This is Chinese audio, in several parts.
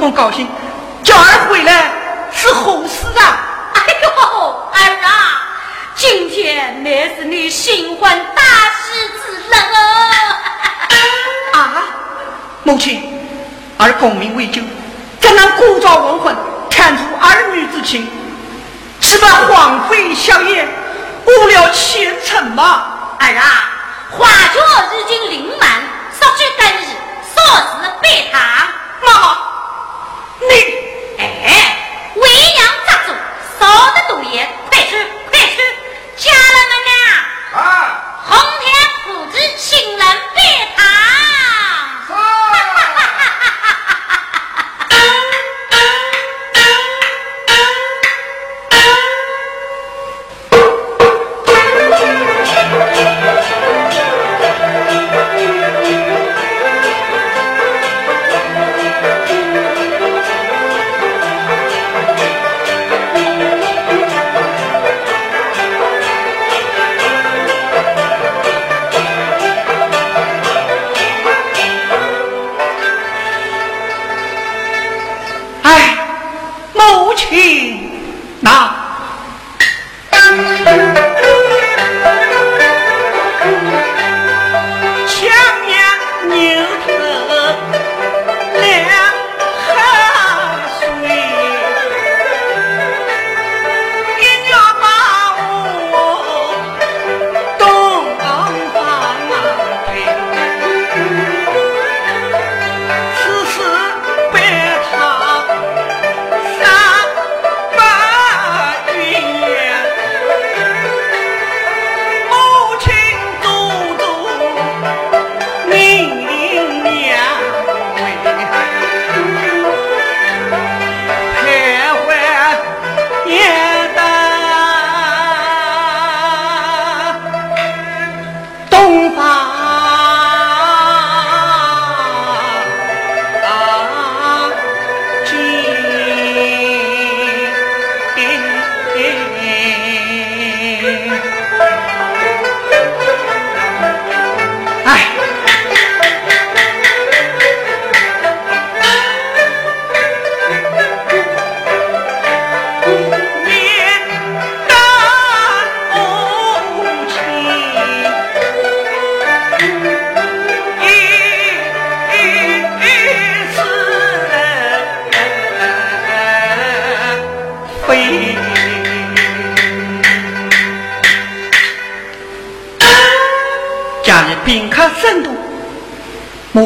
更高兴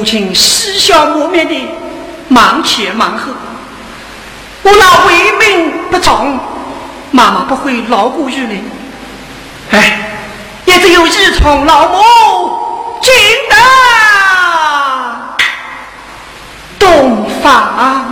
父亲嬉笑抹面的忙前忙后，我那为命不从，妈妈不会饶过于你，哎，也只有依从老母亲的。东方。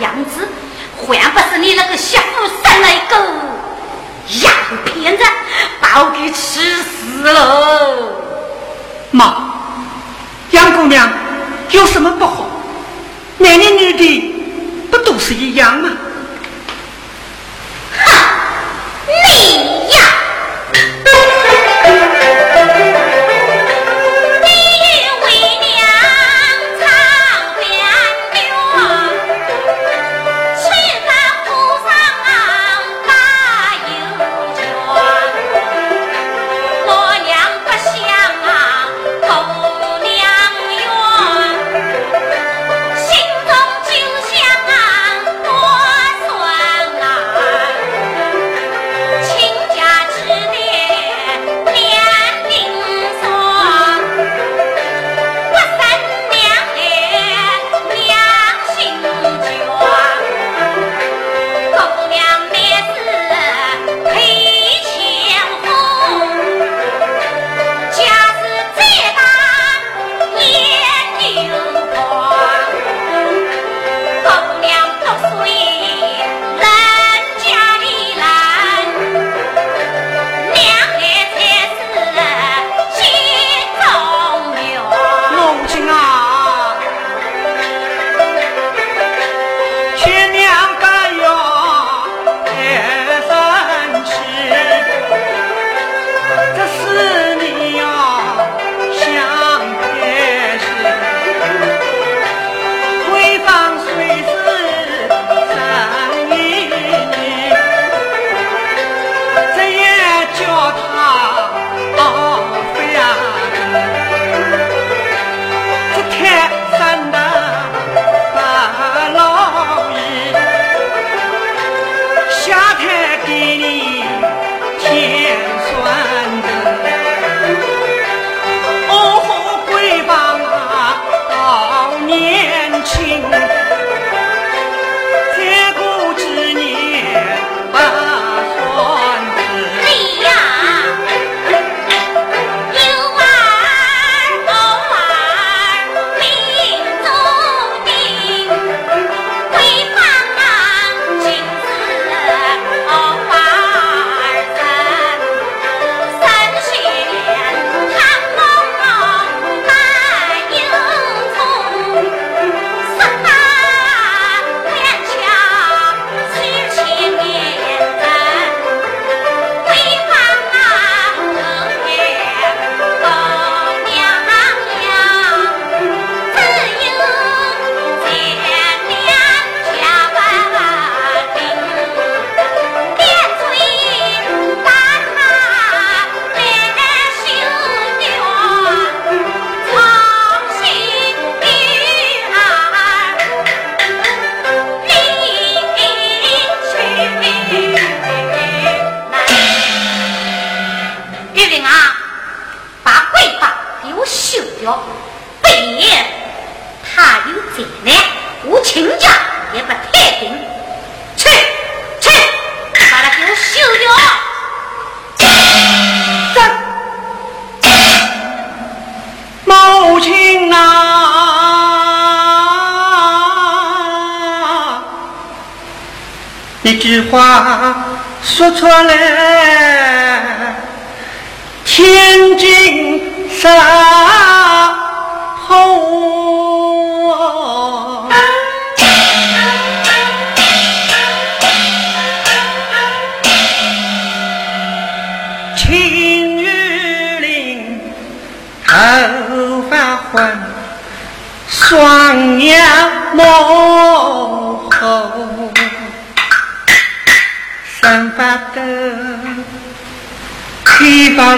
样子还不是你那个媳妇生了一个丫头片子，把我给气死了。妈，杨姑娘有什么不好？男的女的不都是一样吗？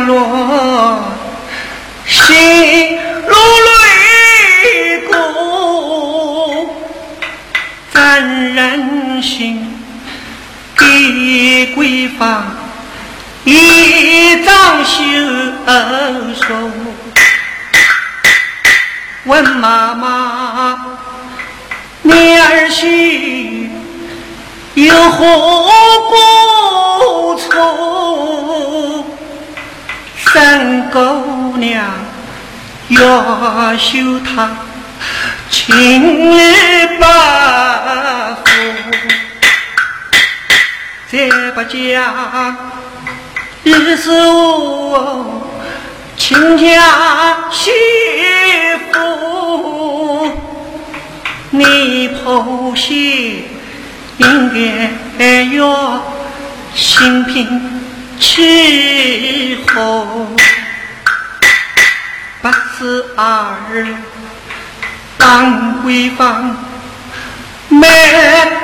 Lord. 修她情义不负，再不讲日是我亲家媳妇，你剖析。应该要心平气和，不是儿当闺房，埋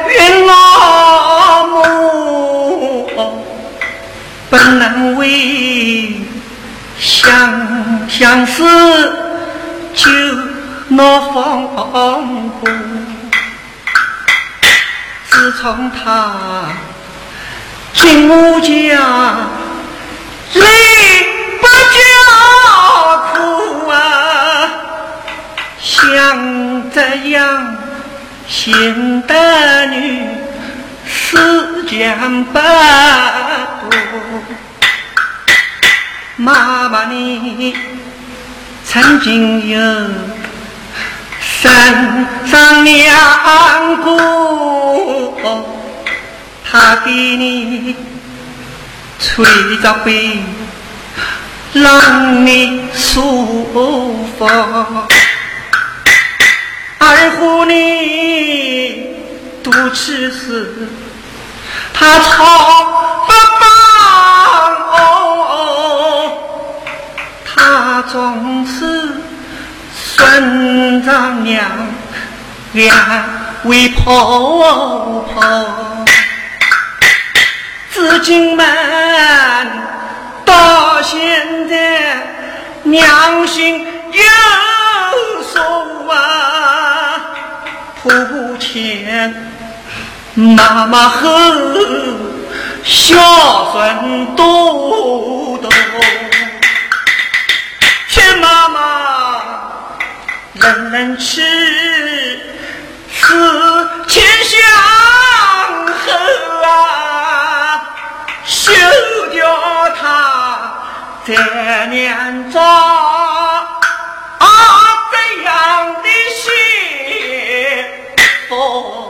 怨老母，不能为相相思就闹风波。自从他进我家，泪像这样贤德女，世间不多。妈妈，你曾经有三上两个，他给你吹着背，让你舒服。二虎你多吃事，他操不帮哦，他总是。孙丈娘两位婆婆，至今们到现在娘心有数啊，婆婆前妈妈后，孝顺多多，劝妈妈。人人吃，思前相后啊，休叫他再念着啊这样的心哦。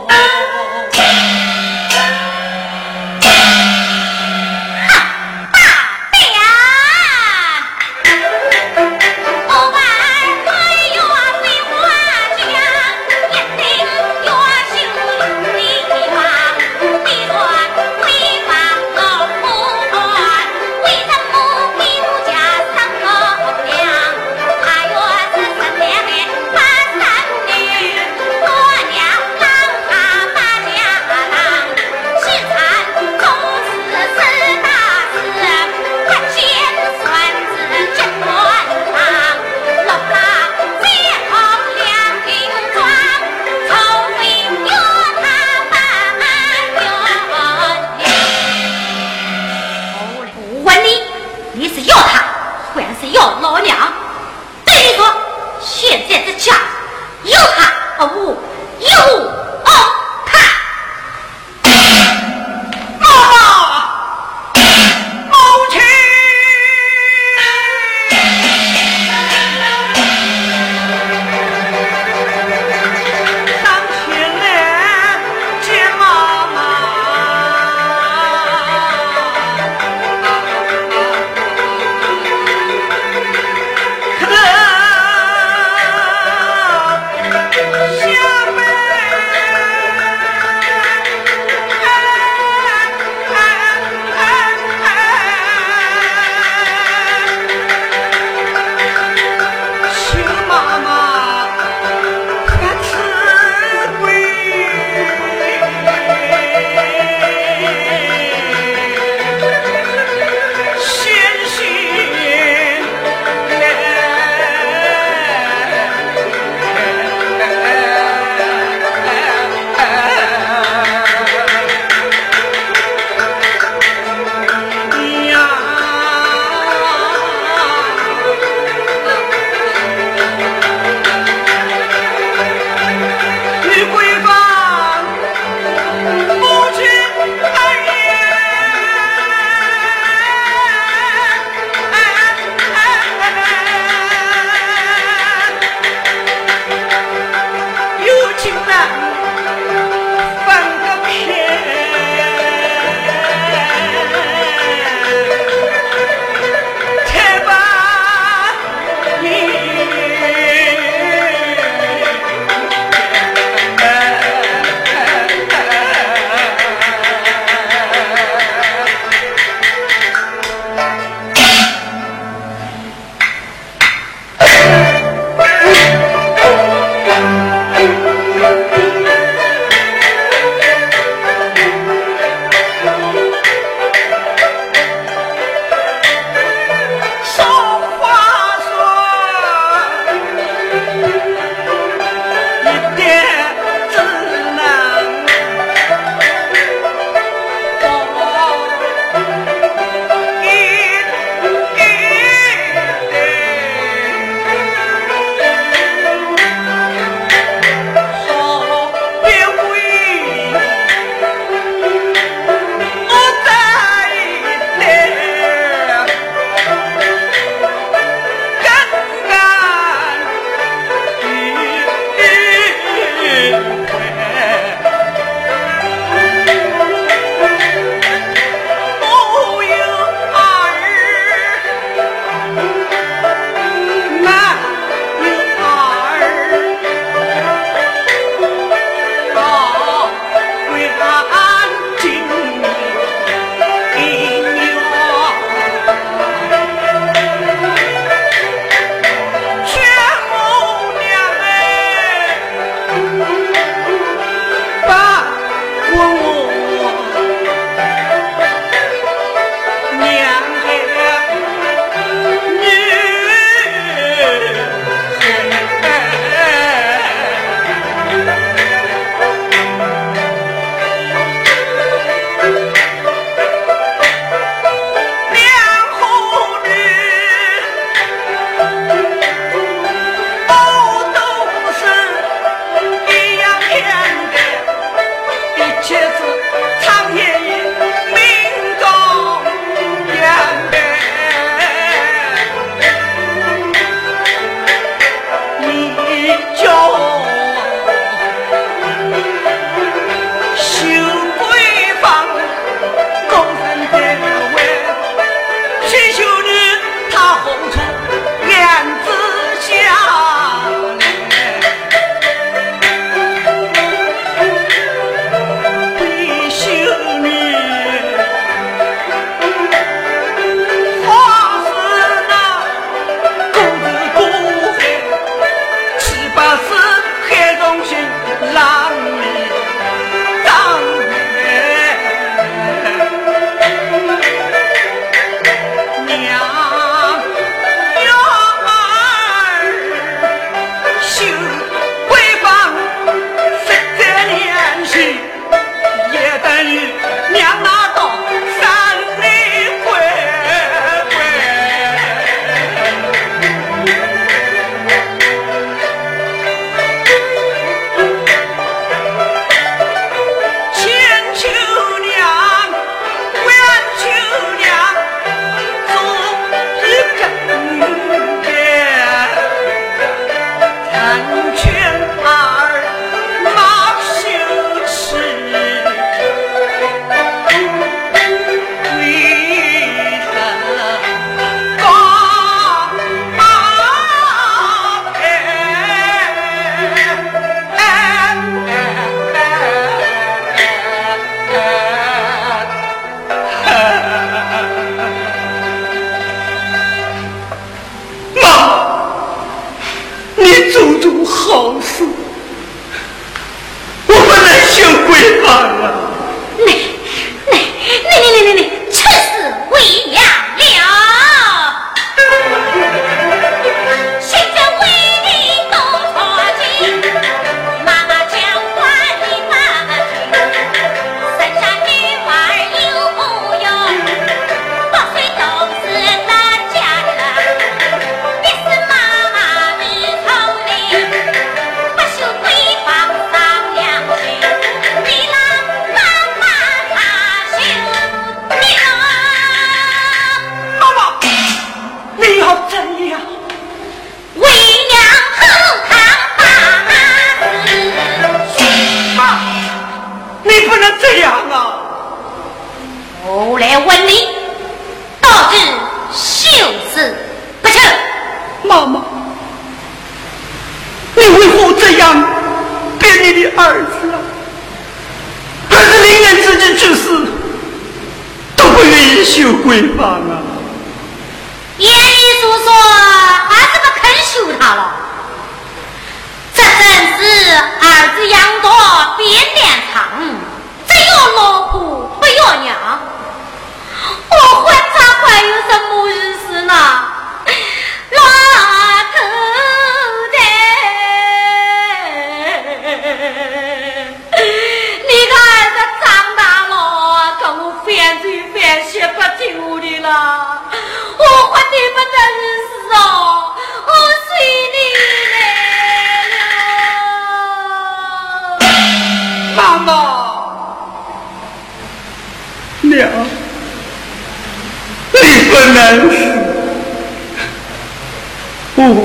你不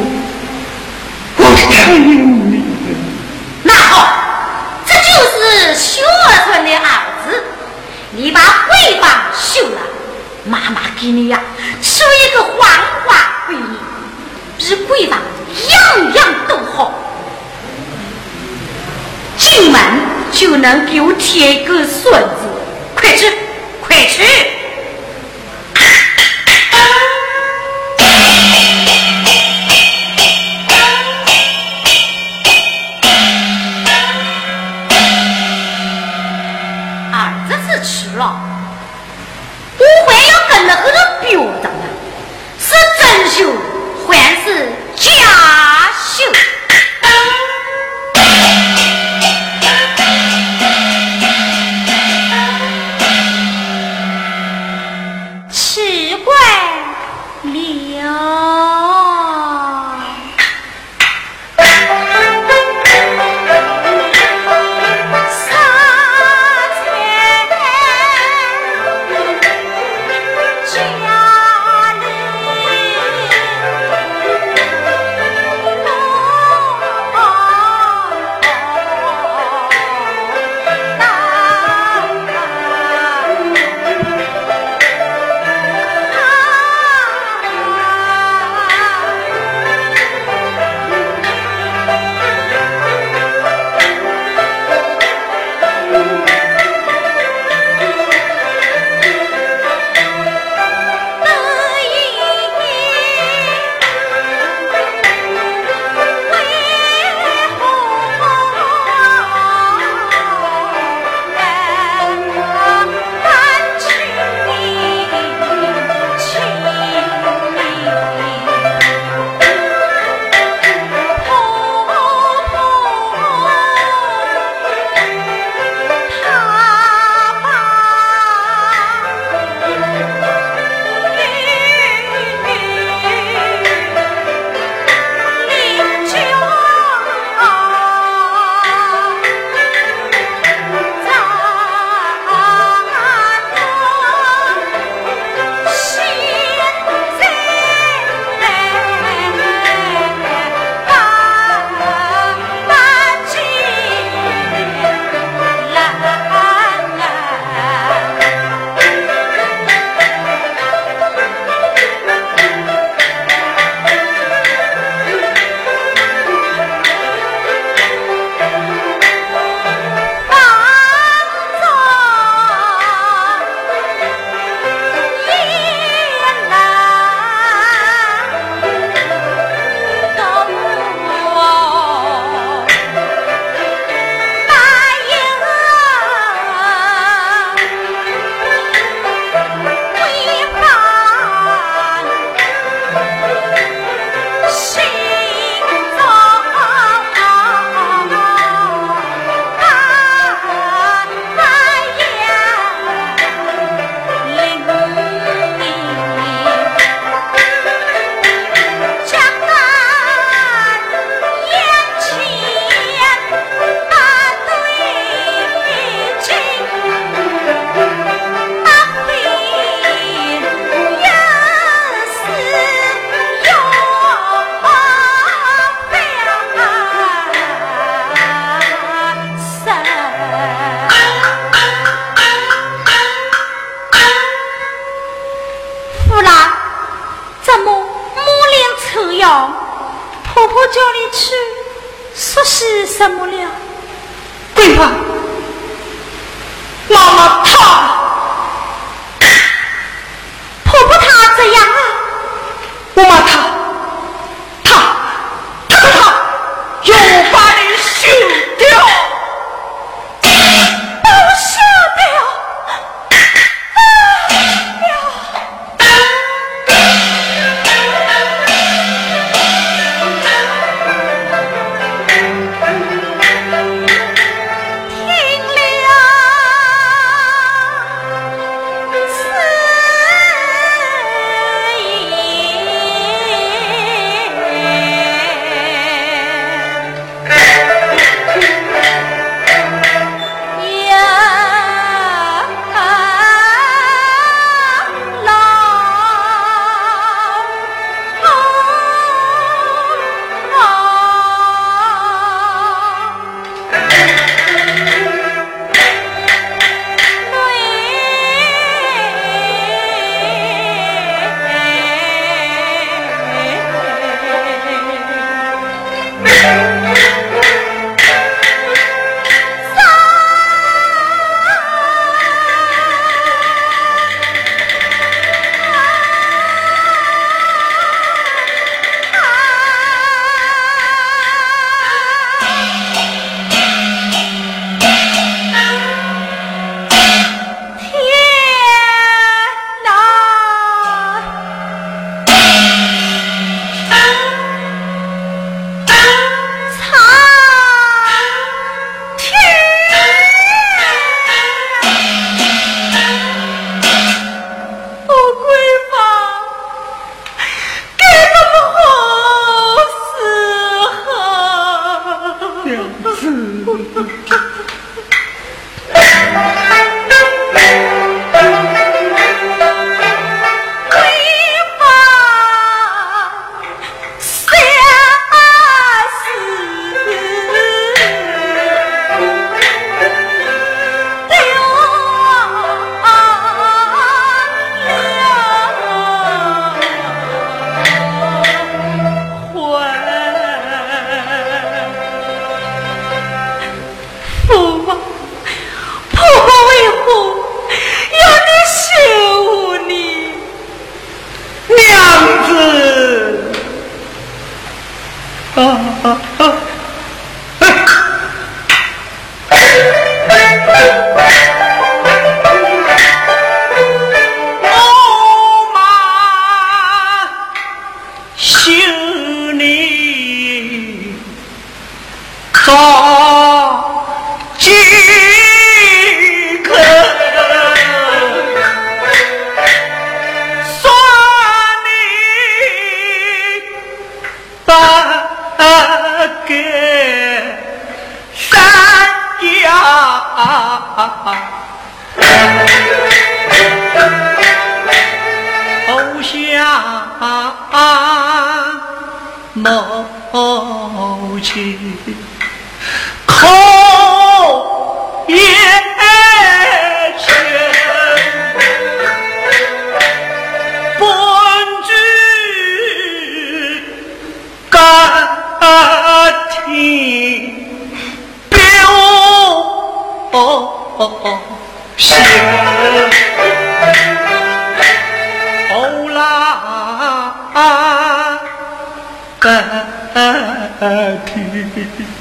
啊。